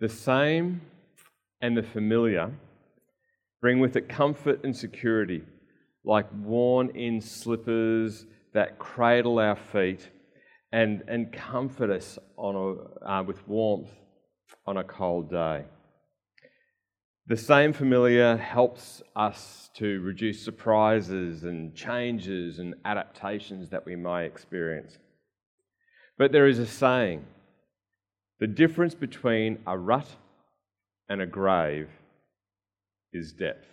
The same and the familiar bring with it comfort and security, like worn in slippers that cradle our feet and, and comfort us on a, uh, with warmth on a cold day. The same familiar helps us to reduce surprises and changes and adaptations that we may experience. But there is a saying the difference between a rut and a grave is depth.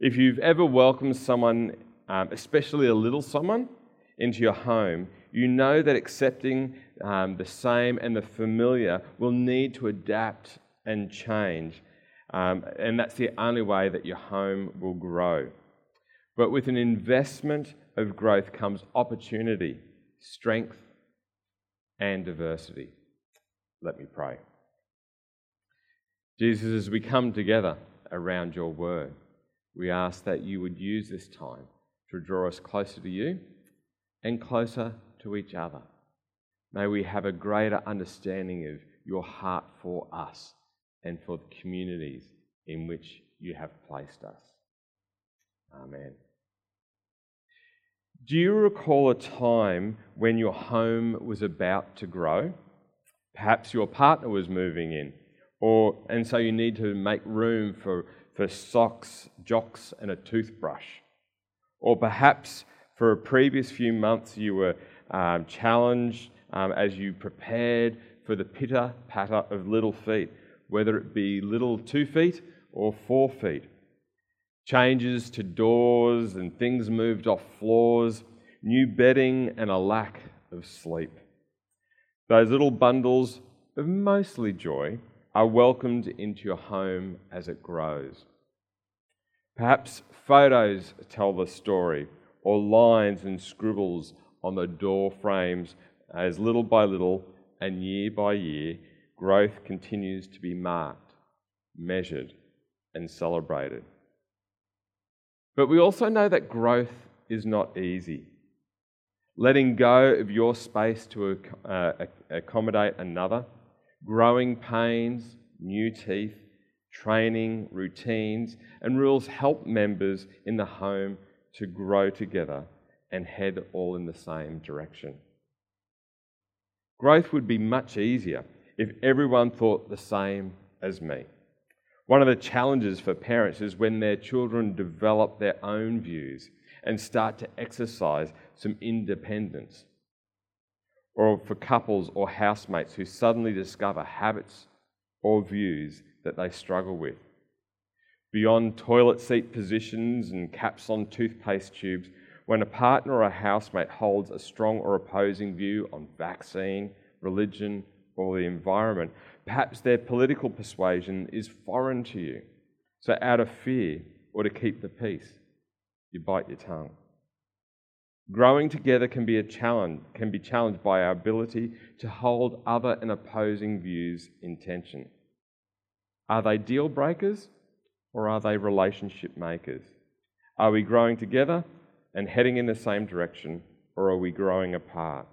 If you've ever welcomed someone, um, especially a little someone, into your home, you know that accepting um, the same and the familiar will need to adapt and change. Um, and that's the only way that your home will grow. But with an investment of growth comes opportunity, strength, and diversity. Let me pray. Jesus, as we come together around your word, we ask that you would use this time to draw us closer to you and closer to each other. May we have a greater understanding of your heart for us and for the communities in which you have placed us. Amen. Do you recall a time when your home was about to grow? Perhaps your partner was moving in, or, and so you need to make room for, for socks, jocks, and a toothbrush. Or perhaps for a previous few months you were um, challenged um, as you prepared for the pitter patter of little feet, whether it be little two feet or four feet. Changes to doors and things moved off floors, new bedding, and a lack of sleep. Those little bundles of mostly joy are welcomed into your home as it grows. Perhaps photos tell the story, or lines and scribbles on the door frames as little by little and year by year, growth continues to be marked, measured, and celebrated. But we also know that growth is not easy. Letting go of your space to uh, accommodate another, growing pains, new teeth, training, routines, and rules help members in the home to grow together and head all in the same direction. Growth would be much easier if everyone thought the same as me. One of the challenges for parents is when their children develop their own views and start to exercise some independence. Or for couples or housemates who suddenly discover habits or views that they struggle with. Beyond toilet seat positions and caps on toothpaste tubes, when a partner or a housemate holds a strong or opposing view on vaccine, religion, or the environment, perhaps their political persuasion is foreign to you. So, out of fear or to keep the peace, you bite your tongue. Growing together can be a challenge, can be challenged by our ability to hold other and opposing views in tension. Are they deal breakers or are they relationship makers? Are we growing together and heading in the same direction, or are we growing apart?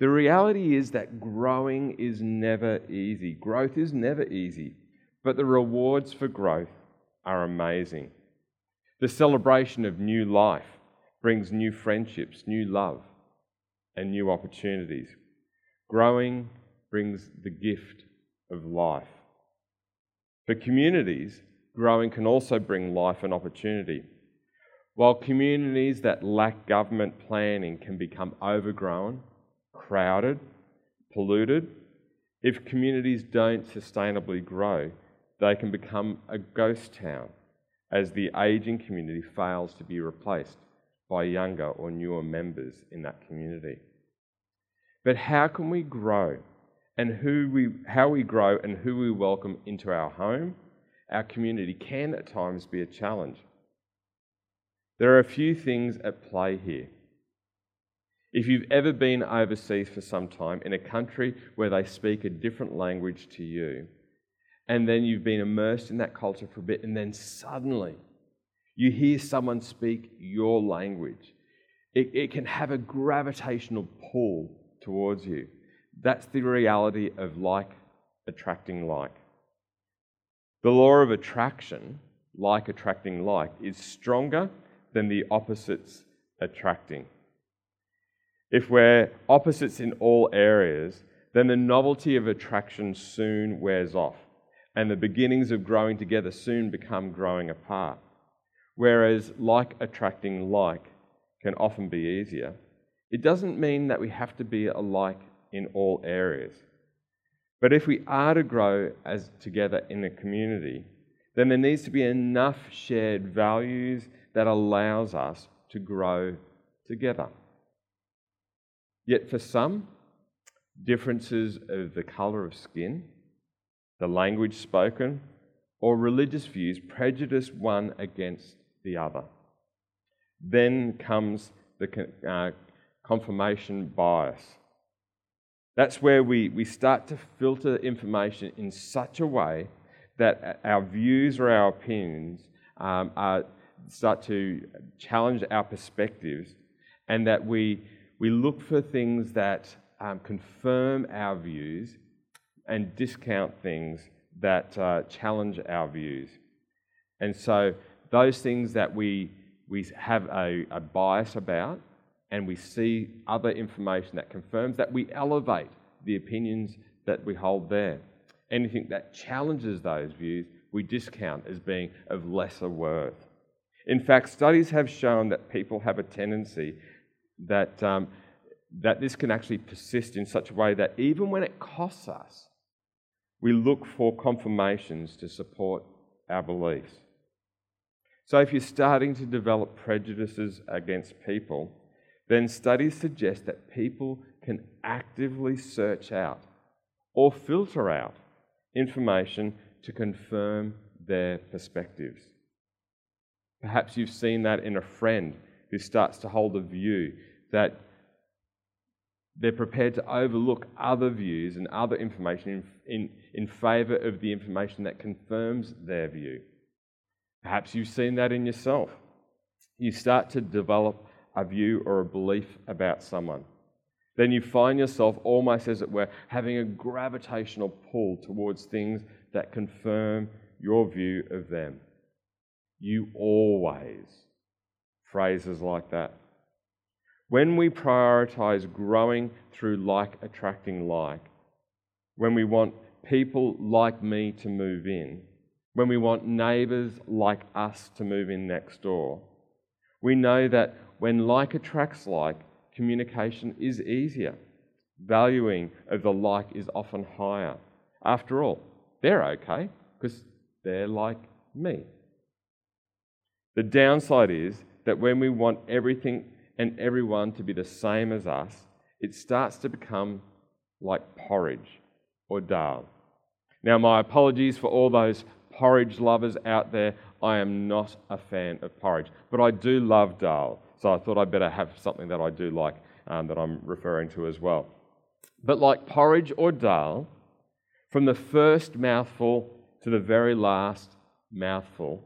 The reality is that growing is never easy. Growth is never easy, but the rewards for growth are amazing. The celebration of new life brings new friendships, new love, and new opportunities. Growing brings the gift of life. For communities, growing can also bring life and opportunity. While communities that lack government planning can become overgrown, crowded, polluted, if communities don't sustainably grow, they can become a ghost town as the aging community fails to be replaced by younger or newer members in that community. But how can we grow and who we, how we grow and who we welcome into our home, our community can at times be a challenge. There are a few things at play here. If you've ever been overseas for some time in a country where they speak a different language to you, and then you've been immersed in that culture for a bit, and then suddenly you hear someone speak your language, it, it can have a gravitational pull towards you. That's the reality of like attracting like. The law of attraction, like attracting like, is stronger than the opposites attracting. If we're opposites in all areas, then the novelty of attraction soon wears off, and the beginnings of growing together soon become growing apart. Whereas like attracting like can often be easier, it doesn't mean that we have to be alike in all areas. But if we are to grow as together in a community, then there needs to be enough shared values that allows us to grow together. Yet for some, differences of the colour of skin, the language spoken, or religious views prejudice one against the other. Then comes the uh, confirmation bias that's where we, we start to filter information in such a way that our views or our opinions um, are, start to challenge our perspectives and that we, we look for things that um, confirm our views and discount things that uh, challenge our views. And so, those things that we, we have a, a bias about, and we see other information that confirms that, we elevate the opinions that we hold there. Anything that challenges those views, we discount as being of lesser worth. In fact, studies have shown that people have a tendency that, um, that this can actually persist in such a way that even when it costs us, we look for confirmations to support our beliefs. So, if you're starting to develop prejudices against people, then studies suggest that people can actively search out or filter out information to confirm their perspectives. Perhaps you've seen that in a friend who starts to hold a view that they're prepared to overlook other views and other information in, in, in favour of the information that confirms their view. Perhaps you've seen that in yourself. You start to develop a view or a belief about someone. Then you find yourself almost, as it were, having a gravitational pull towards things that confirm your view of them. You always. Phrases like that. When we prioritize growing through like attracting like, when we want people like me to move in, when we want neighbours like us to move in next door, we know that when like attracts like, communication is easier. Valuing of the like is often higher. After all, they're okay because they're like me. The downside is that when we want everything and everyone to be the same as us, it starts to become like porridge or dal. Now, my apologies for all those porridge lovers out there. I am not a fan of porridge, but I do love dal. So I thought I'd better have something that I do like um, that I'm referring to as well. But like porridge or dal, from the first mouthful to the very last mouthful,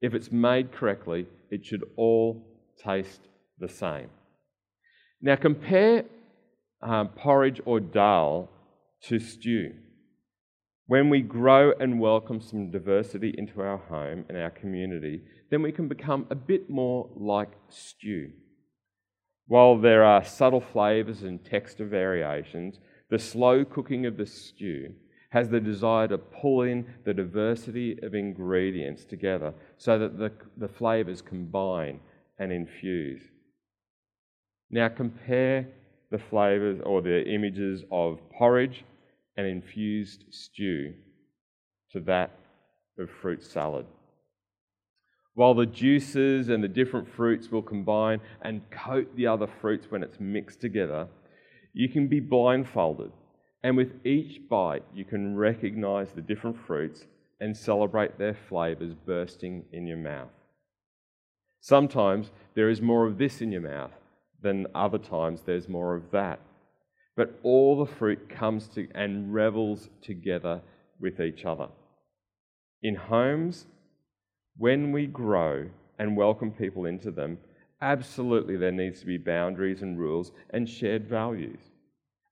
if it's made correctly, it should all taste the same. Now compare um, porridge or dal to stew. When we grow and welcome some diversity into our home and our community, then we can become a bit more like stew. While there are subtle flavours and texture variations, the slow cooking of the stew has the desire to pull in the diversity of ingredients together so that the, the flavours combine and infuse. Now compare the flavours or the images of porridge and infused stew to that of fruit salad. While the juices and the different fruits will combine and coat the other fruits when it's mixed together, you can be blindfolded. And with each bite, you can recognize the different fruits and celebrate their flavors bursting in your mouth. Sometimes there is more of this in your mouth than other times there's more of that. But all the fruit comes to and revels together with each other. In homes, when we grow and welcome people into them, absolutely there needs to be boundaries and rules and shared values.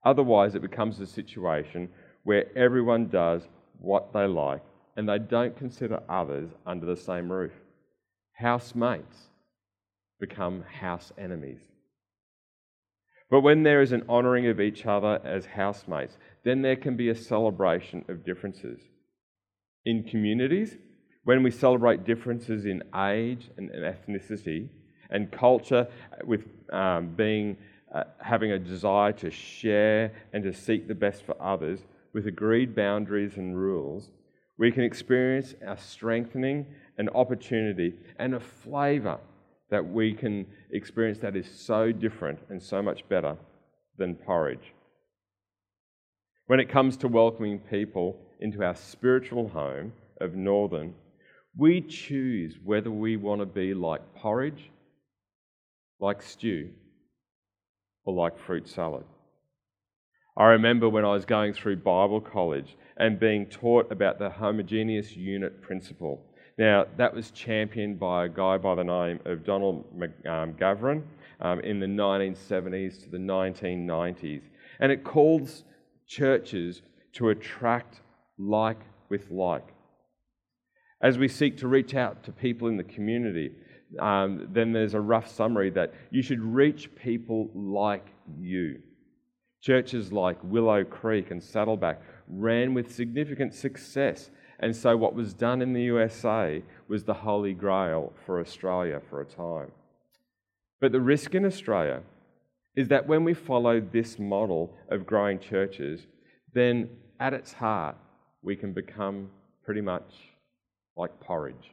Otherwise, it becomes a situation where everyone does what they like and they don't consider others under the same roof. Housemates become house enemies. But when there is an honouring of each other as housemates, then there can be a celebration of differences. In communities, when we celebrate differences in age and, ethnicity and culture, with um, being uh, having a desire to share and to seek the best for others, with agreed boundaries and rules, we can experience a strengthening, an opportunity, and a flavour that we can experience that is so different and so much better than porridge. When it comes to welcoming people into our spiritual home of Northern, we choose whether we want to be like porridge, like stew, or like fruit salad. I remember when I was going through Bible college and being taught about the homogeneous unit principle. Now, that was championed by a guy by the name of Donald McGavran um, in the 1970s to the 1990s. And it calls churches to attract like with like. As we seek to reach out to people in the community, um, then there's a rough summary that you should reach people like you. Churches like Willow Creek and Saddleback ran with significant success. And so, what was done in the USA was the holy grail for Australia for a time. But the risk in Australia is that when we follow this model of growing churches, then at its heart, we can become pretty much like porridge.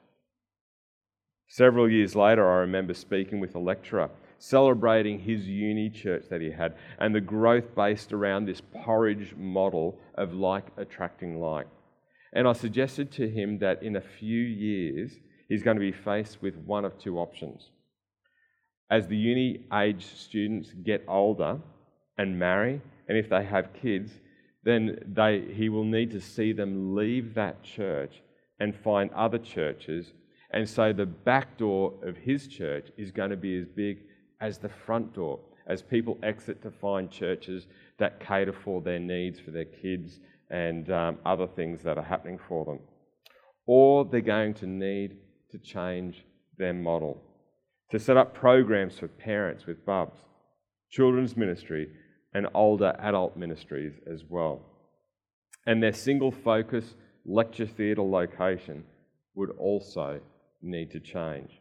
Several years later, I remember speaking with a lecturer celebrating his uni church that he had and the growth based around this porridge model of like attracting like. And I suggested to him that in a few years, he's going to be faced with one of two options. As the uni age students get older and marry, and if they have kids, then they, he will need to see them leave that church and find other churches. And so the back door of his church is going to be as big as the front door, as people exit to find churches that cater for their needs for their kids and um, other things that are happening for them. Or they're going to need to change their model, to set up programs for parents with bubs, children's ministry, and older adult ministries as well. And their single focus lecture theatre location would also need to change.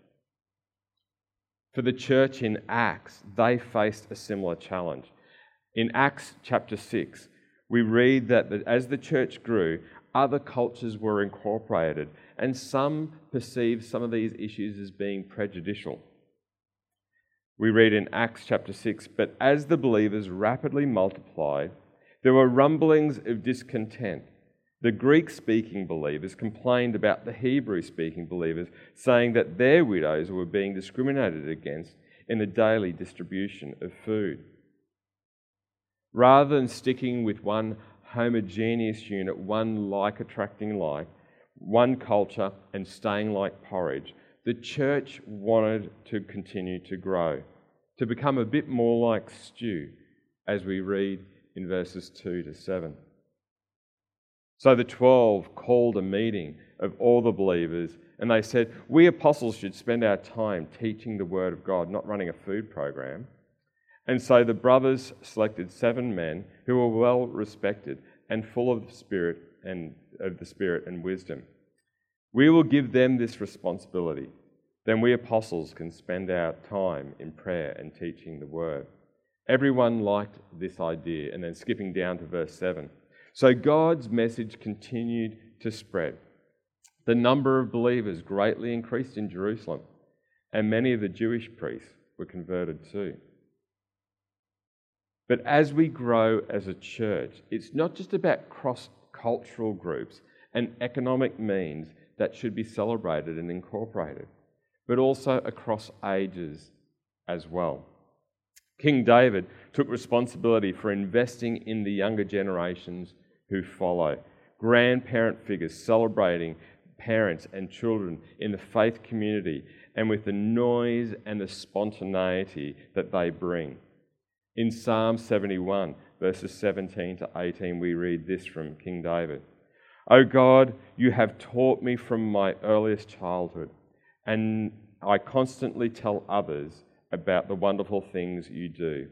For the church in Acts, they faced a similar challenge. In Acts chapter 6, we read that as the church grew, other cultures were incorporated, and some perceived some of these issues as being prejudicial. We read in Acts chapter 6 But as the believers rapidly multiplied, there were rumblings of discontent the Greek speaking believers complained about the Hebrew speaking believers, saying that their widows were being discriminated against in the daily distribution of food. Rather than sticking with one homogeneous unit, one like attracting like, one culture, and staying like porridge, the church wanted to continue to grow, to become a bit more like stew, as we read in verses 2 to 7. So the 12 called a meeting of all the believers and they said, We apostles should spend our time teaching the word of God, not running a food program. And so the brothers selected seven men who were well respected and full of the spirit and of the spirit and wisdom. We will give them this responsibility. Then we apostles can spend our time in prayer and teaching the word. Everyone liked this idea. And then skipping down to verse 7. So God's message continued to spread. The number of believers greatly increased in Jerusalem, and many of the Jewish priests were converted too. But as we grow as a church, it's not just about cross cultural groups and economic means that should be celebrated and incorporated, but also across ages as well. King David took responsibility for investing in the younger generations who follow. Grandparent figures celebrating parents and children in the faith community and with the noise and the spontaneity that they bring. In Psalm 71, verses 17 to 18, we read this from King David O God, you have taught me from my earliest childhood, and I constantly tell others about the wonderful things you do.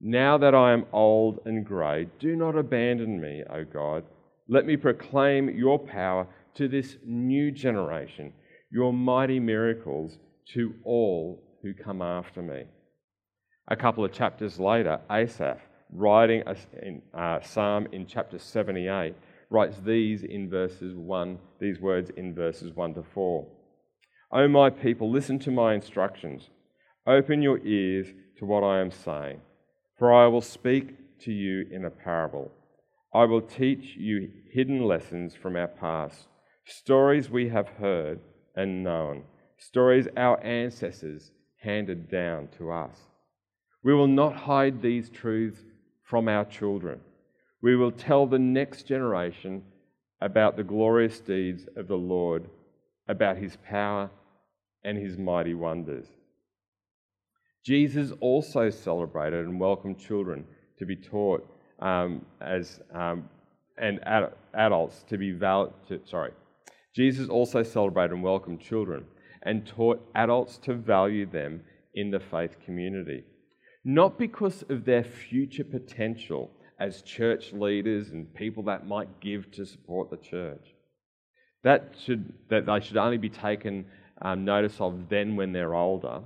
Now that I am old and grey, do not abandon me, O God. Let me proclaim your power to this new generation, your mighty miracles to all who come after me. A couple of chapters later, Asaph, writing a uh, psalm in chapter 78, writes these in verses 1, these words in verses 1 to 4. O my people, listen to my instructions. Open your ears to what I am saying, for I will speak to you in a parable. I will teach you hidden lessons from our past, stories we have heard and known, stories our ancestors handed down to us. We will not hide these truths from our children. We will tell the next generation about the glorious deeds of the Lord, about his power and his mighty wonders. Jesus also celebrated and welcomed children to be taught um, as um, and ad- adults to be valid. To, sorry, Jesus also celebrated and welcomed children and taught adults to value them in the faith community, not because of their future potential as church leaders and people that might give to support the church. That should that they should only be taken um, notice of then when they're older,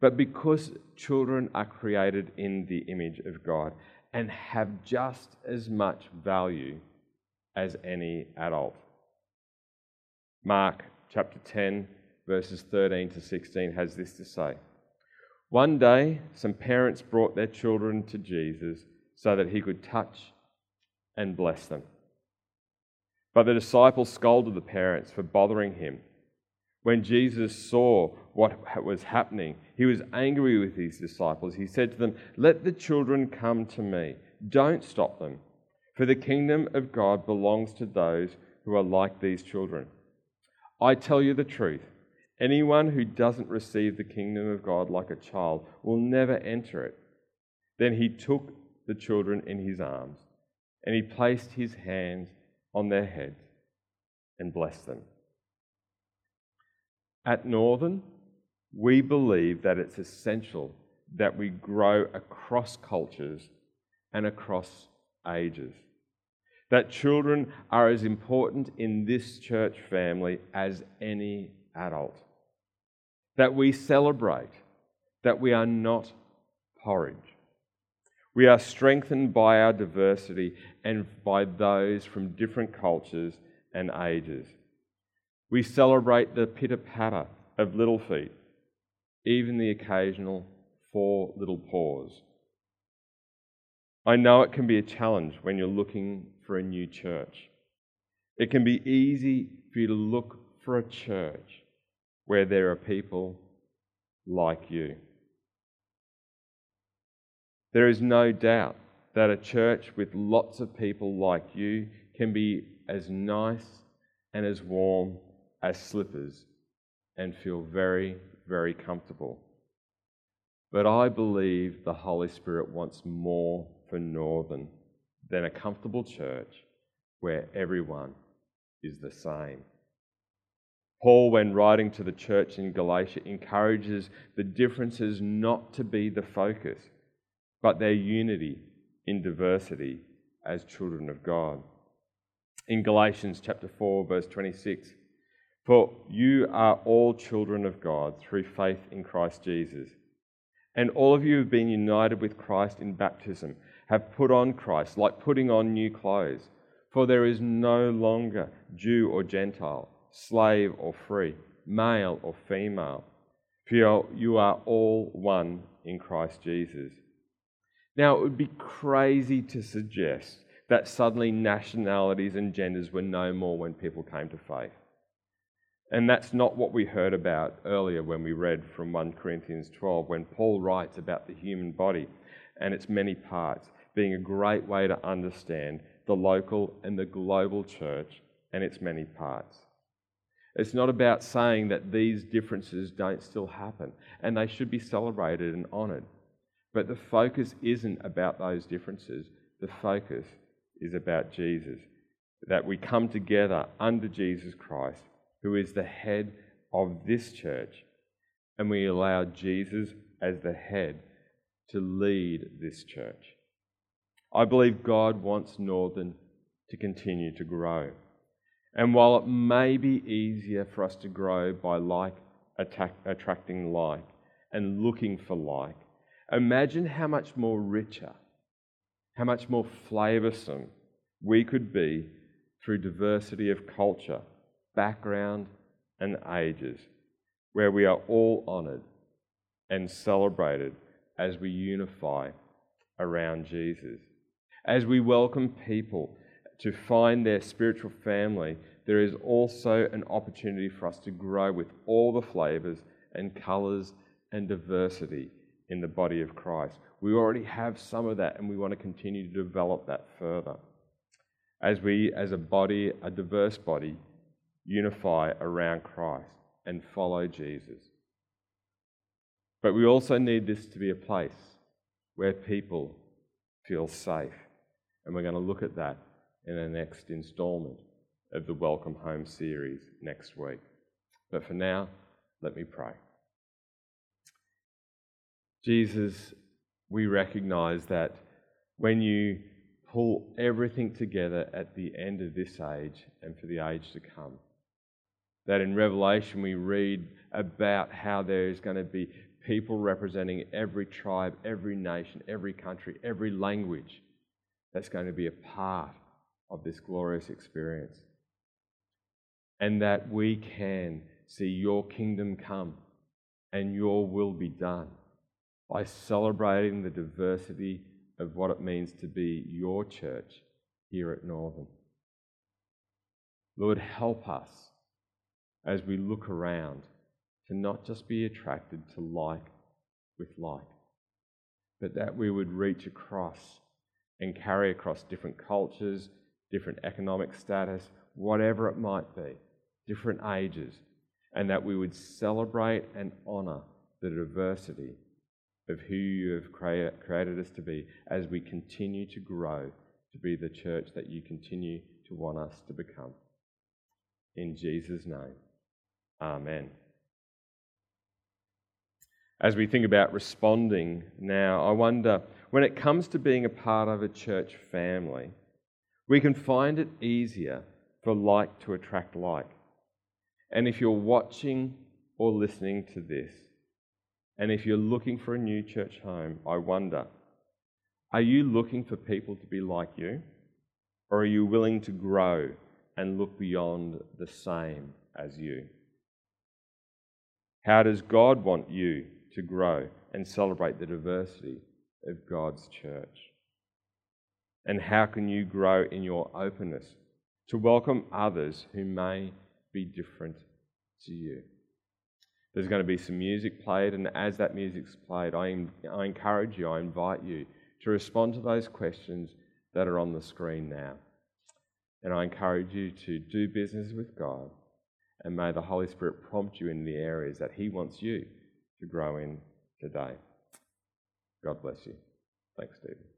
but because children are created in the image of God and have just as much value as any adult. Mark chapter 10, verses 13 to 16 has this to say. One day, some parents brought their children to Jesus so that he could touch and bless them. But the disciples scolded the parents for bothering him. When Jesus saw what was happening, he was angry with his disciples. He said to them, Let the children come to me. Don't stop them, for the kingdom of God belongs to those who are like these children. I tell you the truth anyone who doesn't receive the kingdom of God like a child will never enter it. Then he took the children in his arms and he placed his hands on their heads and blessed them. At Northern, we believe that it's essential that we grow across cultures and across ages. That children are as important in this church family as any adult. That we celebrate that we are not porridge. We are strengthened by our diversity and by those from different cultures and ages. We celebrate the pitter patter of little feet, even the occasional four little paws. I know it can be a challenge when you're looking for a new church. It can be easy for you to look for a church where there are people like you. There is no doubt that a church with lots of people like you can be as nice and as warm as slippers and feel very, very comfortable. But I believe the Holy Spirit wants more for Northern than a comfortable church where everyone is the same. Paul, when writing to the church in Galatia, encourages the differences not to be the focus, but their unity in diversity as children of God. In Galatians chapter 4, verse 26, for you are all children of God through faith in Christ Jesus. And all of you who have been united with Christ in baptism, have put on Christ, like putting on new clothes. For there is no longer Jew or Gentile, slave or free, male or female. For you are all one in Christ Jesus. Now, it would be crazy to suggest that suddenly nationalities and genders were no more when people came to faith. And that's not what we heard about earlier when we read from 1 Corinthians 12, when Paul writes about the human body and its many parts being a great way to understand the local and the global church and its many parts. It's not about saying that these differences don't still happen and they should be celebrated and honoured. But the focus isn't about those differences, the focus is about Jesus. That we come together under Jesus Christ, who is the head of this church, and we allow Jesus as the head to lead this church. I believe God wants Northern to continue to grow. And while it may be easier for us to grow by like attack, attracting like and looking for like, imagine how much more richer, how much more flavoursome we could be through diversity of culture, background, and ages, where we are all honoured and celebrated as we unify around Jesus. As we welcome people to find their spiritual family, there is also an opportunity for us to grow with all the flavours and colours and diversity in the body of Christ. We already have some of that, and we want to continue to develop that further. As we, as a body, a diverse body, unify around Christ and follow Jesus. But we also need this to be a place where people feel safe. And we're going to look at that in the next instalment of the Welcome Home series next week. But for now, let me pray. Jesus, we recognize that when you pull everything together at the end of this age and for the age to come, that in Revelation we read about how there is going to be people representing every tribe, every nation, every country, every language that's going to be a part of this glorious experience. And that we can see your kingdom come and your will be done by celebrating the diversity of what it means to be your church here at Northern. Lord, help us as we look around to not just be attracted to like with like, but that we would reach across and carry across different cultures, different economic status, whatever it might be, different ages, and that we would celebrate and honour the diversity of who you have created us to be as we continue to grow to be the church that you continue to want us to become. In Jesus' name, Amen. As we think about responding now, I wonder when it comes to being a part of a church family, we can find it easier for like to attract like. And if you're watching or listening to this, and if you're looking for a new church home, I wonder are you looking for people to be like you? Or are you willing to grow and look beyond the same as you? How does God want you to grow and celebrate the diversity of God's church? And how can you grow in your openness to welcome others who may be different to you? There's going to be some music played, and as that music's played, I, I encourage you, I invite you to respond to those questions that are on the screen now. And I encourage you to do business with God, and may the Holy Spirit prompt you in the areas that He wants you to grow in today. God bless you. Thanks, Stephen.